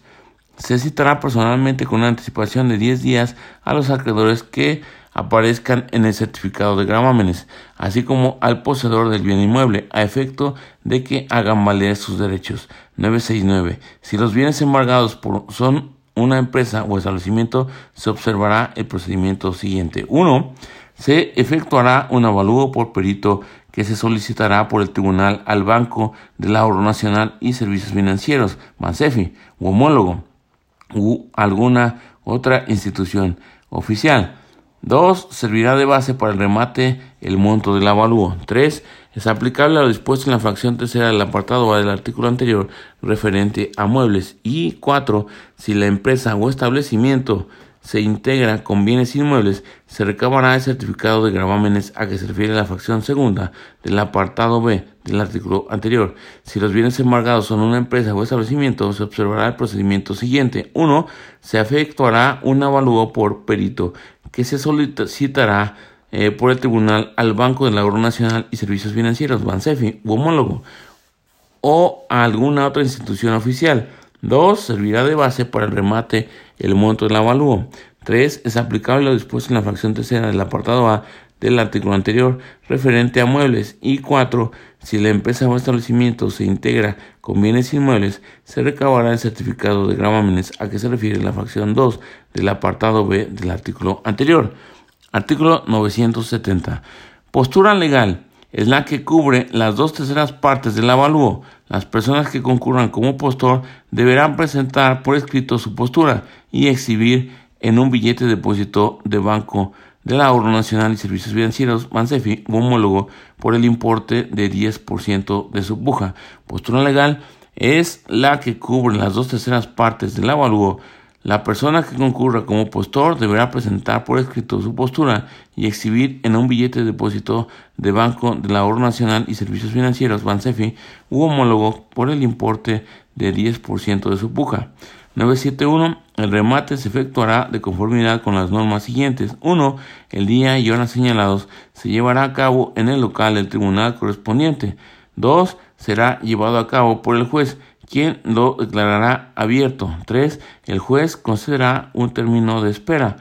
se citará personalmente con una anticipación de 10 días a los acreedores que aparezcan en el certificado de gravámenes, así como al poseedor del bien inmueble, a efecto de que hagan valer sus derechos. 969. Si los bienes embargados son una empresa o establecimiento, se observará el procedimiento siguiente. 1. Se efectuará un avalúo por perito que se solicitará por el tribunal al Banco del Ahorro Nacional y Servicios Financieros, BANSEFI, u homólogo u alguna otra institución oficial. 2. Servirá de base para el remate el monto del avalúo. 3. Es aplicable a lo dispuesto en la fracción tercera del apartado A del artículo anterior referente a muebles. Y 4. Si la empresa o establecimiento se integra con bienes inmuebles, se recabará el certificado de gravámenes a que se refiere la fracción segunda del apartado B del artículo anterior. Si los bienes embargados son una empresa o establecimiento, se observará el procedimiento siguiente. 1. Se efectuará un avalúo por perito que se solicitará eh, por el tribunal al Banco del Ahorro Nacional y Servicios Financieros, BANSEFI, u homólogo, o a alguna otra institución oficial. 2. Servirá de base para el remate el monto del avalúo. 3. Es aplicable lo dispuesto en la fracción tercera del apartado A del artículo anterior referente a muebles. Y 4. Si la empresa o establecimiento se integra con bienes inmuebles, se recabará el certificado de gravámenes a que se refiere la fracción 2 del apartado B del artículo anterior. Artículo 970. Postura legal es la que cubre las dos terceras partes del avalúo. Las personas que concurran como postor deberán presentar por escrito su postura y exhibir en un billete de depósito de banco del ahorro nacional y servicios financieros, Mansefi, homólogo por el importe de 10% de su puja. Postura legal es la que cubre las dos terceras partes del avalúo La persona que concurra como postor deberá presentar por escrito su postura y exhibir en un billete de depósito de Banco de la Ahorro Nacional y Servicios Financieros, BANSEFI, u homólogo por el importe de 10% de su puja. 971. El remate se efectuará de conformidad con las normas siguientes. 1. El día y hora señalados se llevará a cabo en el local del tribunal correspondiente. 2. Será llevado a cabo por el juez quien lo declarará abierto. 3. El juez concederá un término de espera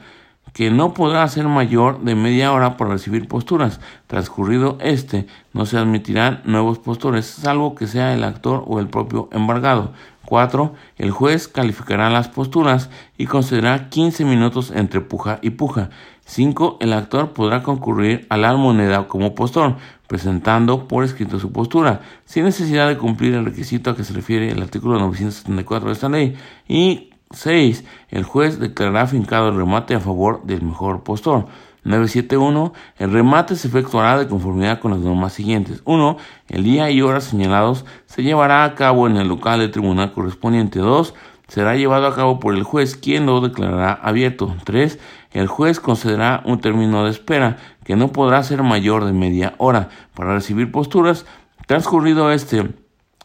que no podrá ser mayor de media hora para recibir posturas. Transcurrido este, no se admitirán nuevos postores, salvo que sea el actor o el propio embargado. 4. El juez calificará las posturas y concederá 15 minutos entre puja y puja. 5. El actor podrá concurrir a la moneda como postor, presentando por escrito su postura, sin necesidad de cumplir el requisito a que se refiere el artículo 974 de esta ley. Y 6. El juez declarará fincado el remate a favor del mejor postor. 971. El remate se efectuará de conformidad con las normas siguientes. 1. El día y horas señalados se llevará a cabo en el local del tribunal correspondiente. 2 será llevado a cabo por el juez, quien lo declarará abierto. 3. El juez concederá un término de espera que no podrá ser mayor de media hora para recibir posturas. Transcurrido este,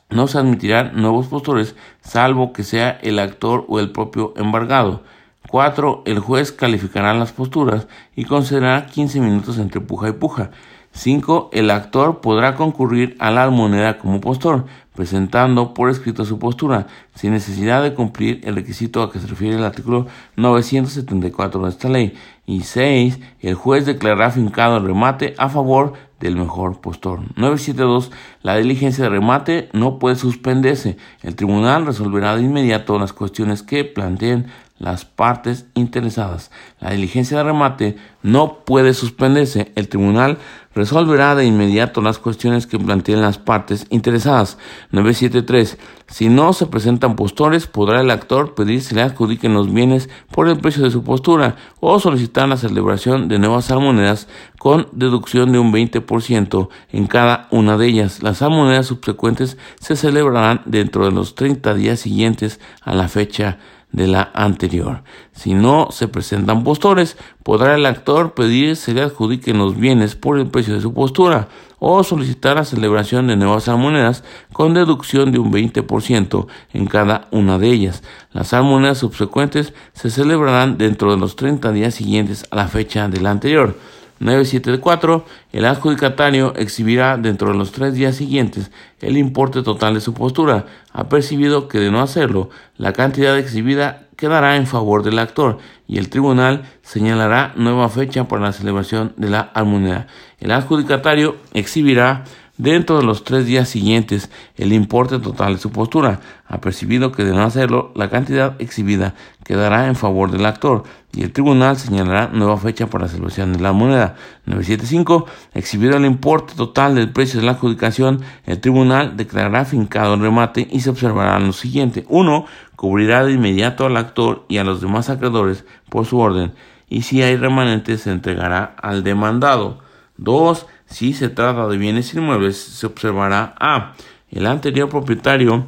no se admitirán nuevos postores, salvo que sea el actor o el propio embargado. 4. El juez calificará las posturas y concederá 15 minutos entre puja y puja. 5. El actor podrá concurrir a la almoneda como postor, presentando por escrito su postura, sin necesidad de cumplir el requisito a que se refiere el artículo 974 de esta ley. Y 6. El juez declarará fincado el remate a favor del mejor postor. 972. La diligencia de remate no puede suspenderse. El tribunal resolverá de inmediato las cuestiones que planteen las partes interesadas. La diligencia de remate no puede suspenderse. El tribunal resolverá de inmediato las cuestiones que planteen las partes interesadas. 973. Si no se presentan postores, podrá el actor pedir se le adjudiquen los bienes por el precio de su postura o solicitar la celebración de nuevas almonedas con deducción de un 20% en cada una de ellas. Las almonedas subsecuentes se celebrarán dentro de los 30 días siguientes a la fecha de la anterior. Si no se presentan postores, podrá el actor pedir se le adjudiquen los bienes por el precio de su postura o solicitar la celebración de nuevas almonedas con deducción de un 20% en cada una de ellas. Las almonedas subsecuentes se celebrarán dentro de los 30 días siguientes a la fecha de la anterior. 974, el adjudicatario exhibirá dentro de los tres días siguientes el importe total de su postura. Ha percibido que de no hacerlo, la cantidad exhibida quedará en favor del actor y el tribunal señalará nueva fecha para la celebración de la almoneda. El adjudicatario exhibirá dentro de los tres días siguientes el importe total de su postura. Ha percibido que de no hacerlo, la cantidad exhibida quedará en favor del actor y el tribunal señalará nueva fecha para la celebración de la moneda. 975. Exhibido el importe total del precio de la adjudicación, el tribunal declarará fincado el remate y se observará lo siguiente. 1. Cubrirá de inmediato al actor y a los demás acreedores por su orden y si hay remanentes se entregará al demandado. 2. Si se trata de bienes inmuebles, se observará A. El anterior propietario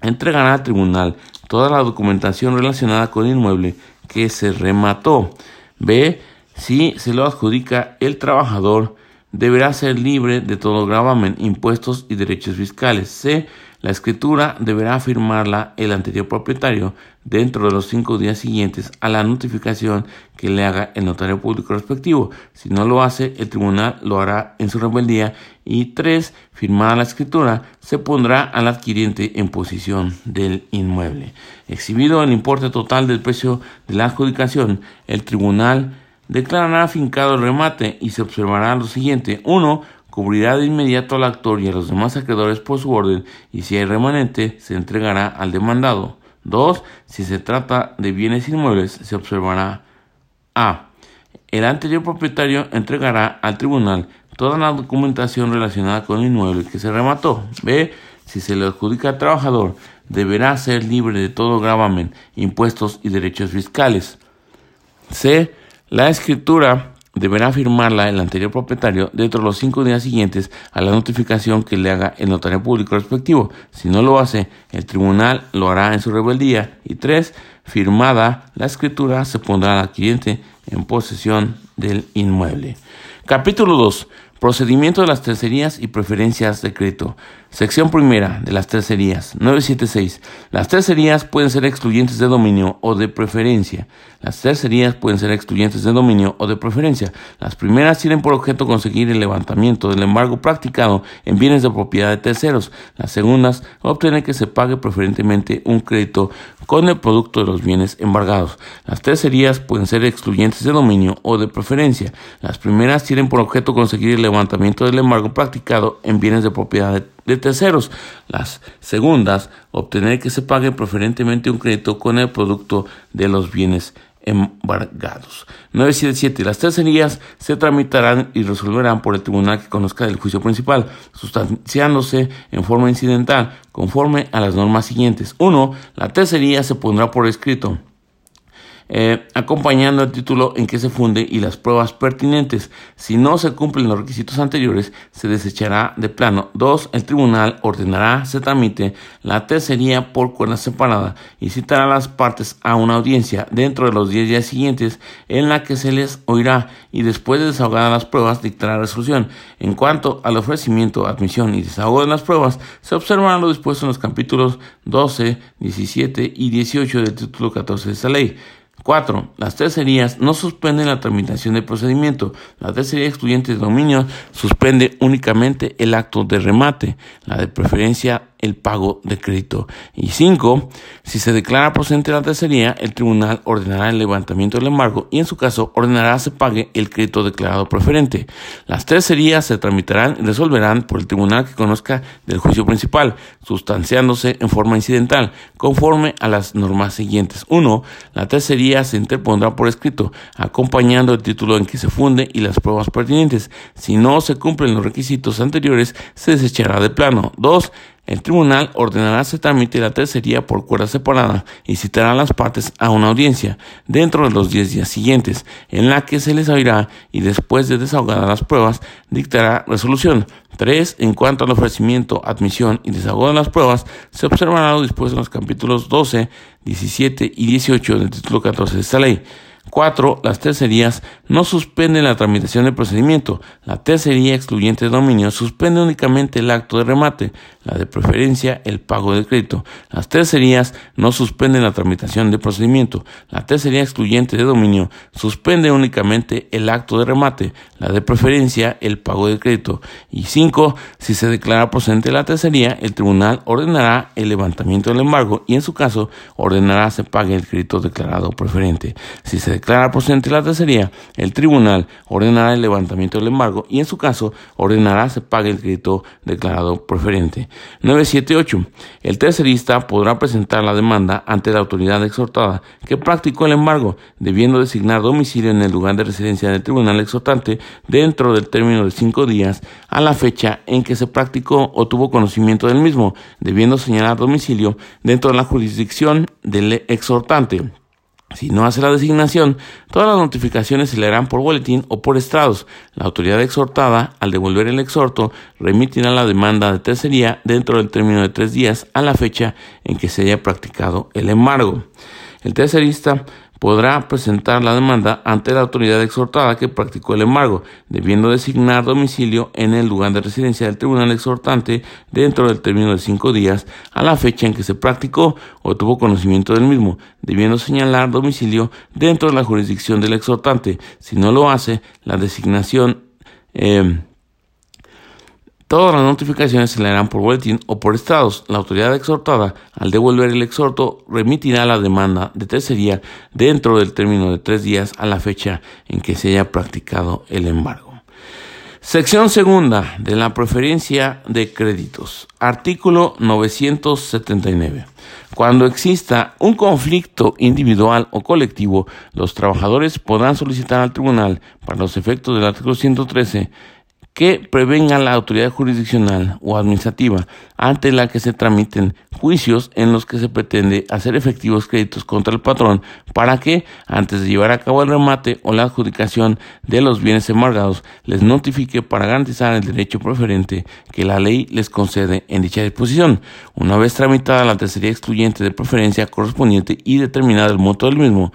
entregará al tribunal toda la documentación relacionada con el inmueble que se remató. B. Si se lo adjudica el trabajador, deberá ser libre de todo gravamen, impuestos y derechos fiscales. C. La escritura deberá firmarla el anterior propietario dentro de los cinco días siguientes a la notificación que le haga el notario público respectivo. Si no lo hace, el tribunal lo hará en su rebeldía. Y tres, firmada la escritura, se pondrá al adquiriente en posición del inmueble. Exhibido el importe total del precio de la adjudicación, el tribunal declarará fincado el remate y se observará lo siguiente. Uno, cubrirá de inmediato al actor y a los demás acreedores por su orden y si hay remanente se entregará al demandado. 2. Si se trata de bienes inmuebles se observará A. El anterior propietario entregará al tribunal toda la documentación relacionada con el inmueble que se remató. B. Si se le adjudica al trabajador, deberá ser libre de todo gravamen, impuestos y derechos fiscales. C. La escritura deberá firmarla el anterior propietario dentro de los cinco días siguientes a la notificación que le haga el notario público respectivo. Si no lo hace, el tribunal lo hará en su rebeldía. Y tres, firmada la escritura, se pondrá al adquiriente en posesión del inmueble. Capítulo 2. Procedimiento de las tercerías y preferencias de crédito. Sección primera de las tercerías. 976. Las tercerías pueden ser excluyentes de dominio o de preferencia. Las tercerías pueden ser excluyentes de dominio o de preferencia. Las primeras tienen por objeto conseguir el levantamiento del embargo practicado en bienes de propiedad de terceros. Las segundas obtener que se pague preferentemente un crédito con el producto de los bienes embargados. Las tercerías pueden ser excluyentes de dominio o de preferencia. Las primeras tienen por objeto conseguir el levantamiento del embargo practicado en bienes de propiedad de de terceros. Las segundas, obtener que se pague preferentemente un crédito con el producto de los bienes embargados. 977. Las tercerías se tramitarán y resolverán por el tribunal que conozca del juicio principal, sustanciándose en forma incidental, conforme a las normas siguientes. 1. La tercería se pondrá por escrito eh, acompañando el título en que se funde y las pruebas pertinentes. Si no se cumplen los requisitos anteriores, se desechará de plano. 2. El tribunal ordenará se tramite la tercería por cuerda separada y citará a las partes a una audiencia dentro de los 10 días siguientes en la que se les oirá y después de desahogadas las pruebas dictará resolución. En cuanto al ofrecimiento, admisión y desahogo de las pruebas, se observará lo dispuesto en los capítulos 12, 17 y 18 del título 14 de esta ley. 4. Las tercerías no suspenden la tramitación del procedimiento. La tercería excluyente de dominio suspende únicamente el acto de remate. La de preferencia el pago de crédito. Y cinco, si se declara procedente la tercería, el tribunal ordenará el levantamiento del embargo y en su caso ordenará se pague el crédito declarado preferente. Las tercerías se tramitarán y resolverán por el tribunal que conozca del juicio principal, sustanciándose en forma incidental, conforme a las normas siguientes. 1. La tercería se interpondrá por escrito, acompañando el título en que se funde y las pruebas pertinentes. Si no se cumplen los requisitos anteriores, se desechará de plano. 2 el tribunal ordenará se tramite la tercería por cuerda separada y citará a las partes a una audiencia dentro de los 10 días siguientes, en la que se les oirá y después de desahogadas las pruebas dictará resolución. 3. En cuanto al ofrecimiento, admisión y desahogo de las pruebas, se observará lo dispuesto en los capítulos 12, 17 y 18 del título 14 de esta ley. 4. Las tercerías no suspenden la tramitación del procedimiento. La tercería excluyente de dominio suspende únicamente el acto de remate, la de preferencia el pago del crédito. Las tercerías no suspenden la tramitación del procedimiento. La tercería excluyente de dominio suspende únicamente el acto de remate, la de preferencia el pago del crédito. Y 5. Si se declara procedente la tercería, el tribunal ordenará el levantamiento del embargo y en su caso ordenará se pague el crédito declarado preferente. Si se declara procedente la tercería, el tribunal ordenará el levantamiento del embargo y en su caso ordenará se pague el crédito declarado preferente. 978. El tercerista podrá presentar la demanda ante la autoridad exhortada que practicó el embargo, debiendo designar domicilio en el lugar de residencia del tribunal exhortante dentro del término de cinco días a la fecha en que se practicó o tuvo conocimiento del mismo, debiendo señalar domicilio dentro de la jurisdicción del exhortante. Si no hace la designación, todas las notificaciones se le harán por boletín o por estrados. La autoridad exhortada, al devolver el exhorto, remitirá la demanda de tercería dentro del término de tres días a la fecha en que se haya practicado el embargo. El tercerista podrá presentar la demanda ante la autoridad exhortada que practicó el embargo, debiendo designar domicilio en el lugar de residencia del tribunal exhortante dentro del término de cinco días a la fecha en que se practicó o tuvo conocimiento del mismo, debiendo señalar domicilio dentro de la jurisdicción del exhortante. Si no lo hace, la designación eh, Todas las notificaciones se leerán por boletín o por estados. La autoridad exhortada, al devolver el exhorto, remitirá la demanda de tercería dentro del término de tres días a la fecha en que se haya practicado el embargo. Sección segunda de la preferencia de créditos. Artículo 979. Cuando exista un conflicto individual o colectivo, los trabajadores podrán solicitar al tribunal, para los efectos del artículo 113, que prevenga la autoridad jurisdiccional o administrativa ante la que se tramiten juicios en los que se pretende hacer efectivos créditos contra el patrón para que, antes de llevar a cabo el remate o la adjudicación de los bienes embargados, les notifique para garantizar el derecho preferente que la ley les concede en dicha disposición. Una vez tramitada la tercería excluyente de preferencia correspondiente y determinado el monto del mismo,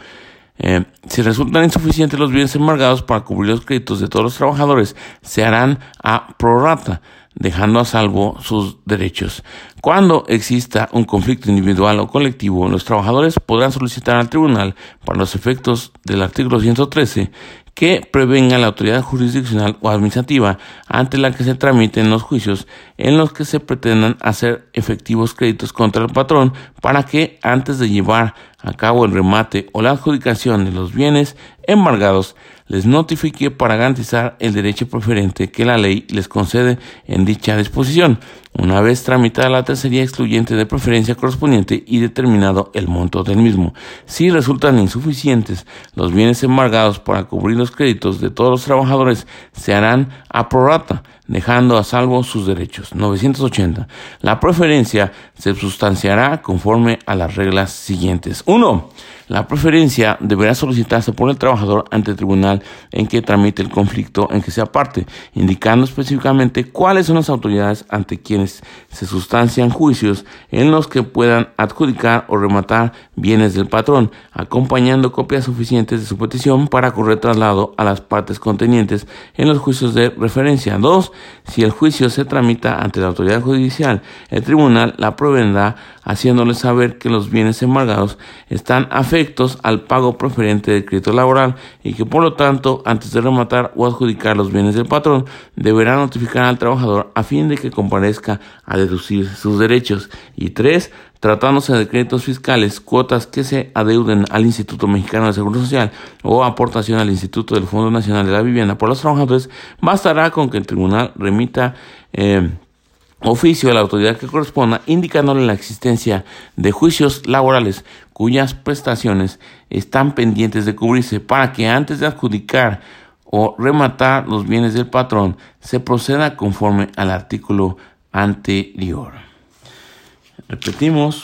eh, si resultan insuficientes los bienes embargados para cubrir los créditos de todos los trabajadores, se harán a prorata, dejando a salvo sus derechos. Cuando exista un conflicto individual o colectivo, los trabajadores podrán solicitar al tribunal, para los efectos del artículo 113, que prevenga la autoridad jurisdiccional o administrativa ante la que se tramiten los juicios en los que se pretendan hacer efectivos créditos contra el patrón para que antes de llevar a cabo el remate o la adjudicación de los bienes embargados les notifique para garantizar el derecho preferente que la ley les concede en dicha disposición, una vez tramitada la tercería excluyente de preferencia correspondiente y determinado el monto del mismo. Si resultan insuficientes los bienes embargados para cubrir los créditos de todos los trabajadores, se harán a prorata, dejando a salvo sus derechos. 980. La preferencia se sustanciará conforme a las reglas siguientes. 1. La preferencia deberá solicitarse por el trabajador ante el tribunal en que tramite el conflicto en que sea parte, indicando específicamente cuáles son las autoridades ante quienes se sustancian juicios en los que puedan adjudicar o rematar bienes del patrón, acompañando copias suficientes de su petición para correr traslado a las partes contenientes en los juicios de referencia. 2. Si el juicio se tramita ante la autoridad judicial, el tribunal la provendrá haciéndole saber que los bienes embargados están al pago preferente del crédito laboral y que por lo tanto antes de rematar o adjudicar los bienes del patrón deberá notificar al trabajador a fin de que comparezca a deducir sus derechos. Y tres, tratándose de créditos fiscales, cuotas que se adeuden al Instituto Mexicano de Seguro Social o aportación al Instituto del Fondo Nacional de la Vivienda por los trabajadores, bastará con que el tribunal remita eh, oficio a la autoridad que corresponda indicándole la existencia de juicios laborales cuyas prestaciones están pendientes de cubrirse para que antes de adjudicar o rematar los bienes del patrón se proceda conforme al artículo anterior. Repetimos.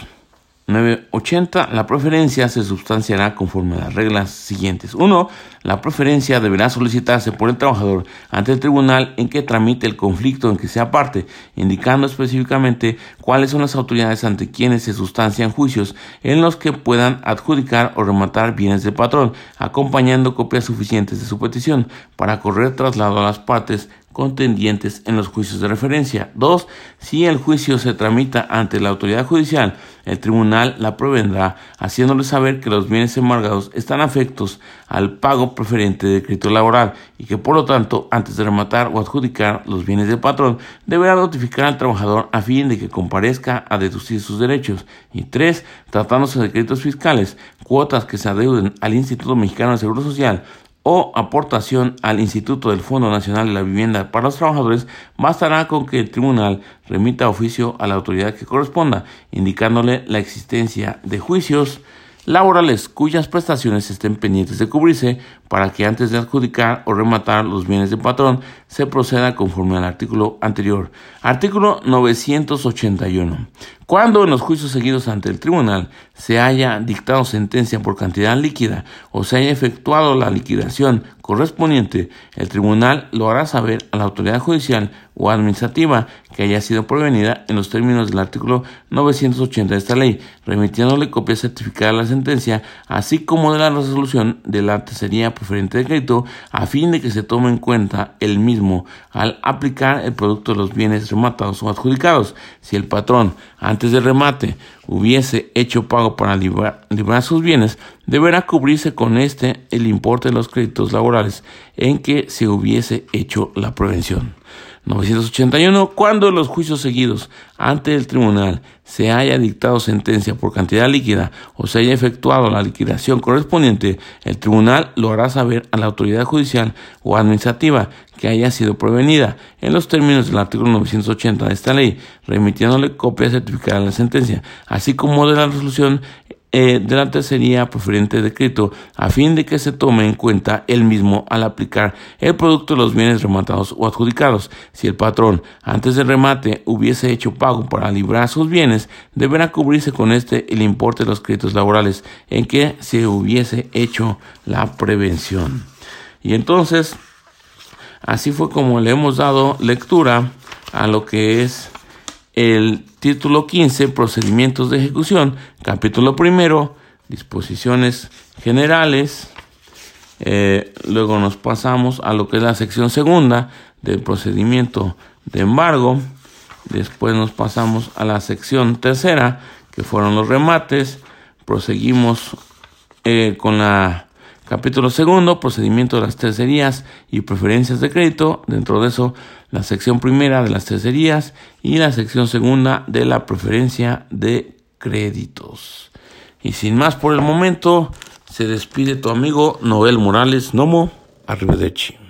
980. La preferencia se sustanciará conforme a las reglas siguientes. 1. La preferencia deberá solicitarse por el trabajador ante el tribunal en que tramite el conflicto en que sea parte, indicando específicamente cuáles son las autoridades ante quienes se sustancian juicios en los que puedan adjudicar o rematar bienes del patrón, acompañando copias suficientes de su petición para correr traslado a las partes contendientes en los juicios de referencia. 2. Si el juicio se tramita ante la autoridad judicial, el tribunal la provendrá haciéndole saber que los bienes embargados están afectos al pago preferente de crédito laboral y que por lo tanto, antes de rematar o adjudicar los bienes del patrón, deberá notificar al trabajador a fin de que comparezca a deducir sus derechos. Y 3. Tratándose de créditos fiscales, cuotas que se adeuden al Instituto Mexicano de Seguro Social o aportación al Instituto del Fondo Nacional de la Vivienda para los Trabajadores, bastará con que el tribunal remita oficio a la autoridad que corresponda, indicándole la existencia de juicios laborales cuyas prestaciones estén pendientes de cubrirse para que antes de adjudicar o rematar los bienes del patrón se proceda conforme al artículo anterior. Artículo 981. Cuando en los juicios seguidos ante el tribunal se haya dictado sentencia por cantidad líquida o se haya efectuado la liquidación correspondiente, el tribunal lo hará saber a la autoridad judicial o administrativa que haya sido prevenida en los términos del artículo 980 de esta ley, remitiéndole copia certificada de la sentencia, así como de la resolución de la tercería preferente de crédito, a fin de que se tome en cuenta el mismo al aplicar el producto de los bienes rematados o adjudicados. Si el patrón, antes del remate, hubiese hecho pago para librar, sus bienes, deberá cubrirse con este el importe de los créditos laborales en que se hubiese hecho la prevención. 981. Cuando los juicios seguidos ante el tribunal se haya dictado sentencia por cantidad líquida o se haya efectuado la liquidación correspondiente, el tribunal lo hará saber a la autoridad judicial o administrativa que haya sido prevenida en los términos del artículo 980 de esta ley, remitiéndole copia certificada de la sentencia, así como de la resolución eh, de la tercería preferente de crédito a fin de que se tome en cuenta el mismo al aplicar el producto de los bienes rematados o adjudicados. Si el patrón antes del remate hubiese hecho pago para librar sus bienes, deberá cubrirse con este el importe de los créditos laborales en que se hubiese hecho la prevención. Y entonces, así fue como le hemos dado lectura a lo que es el título 15, procedimientos de ejecución, capítulo primero, disposiciones generales. Eh, luego nos pasamos a lo que es la sección segunda del procedimiento de embargo. Después nos pasamos a la sección tercera, que fueron los remates. Proseguimos eh, con la Capítulo segundo, procedimiento de las tercerías y preferencias de crédito. Dentro de eso, la sección primera de las tercerías y la sección segunda de la preferencia de créditos. Y sin más por el momento, se despide tu amigo Noel Morales Nomo Arrivederci.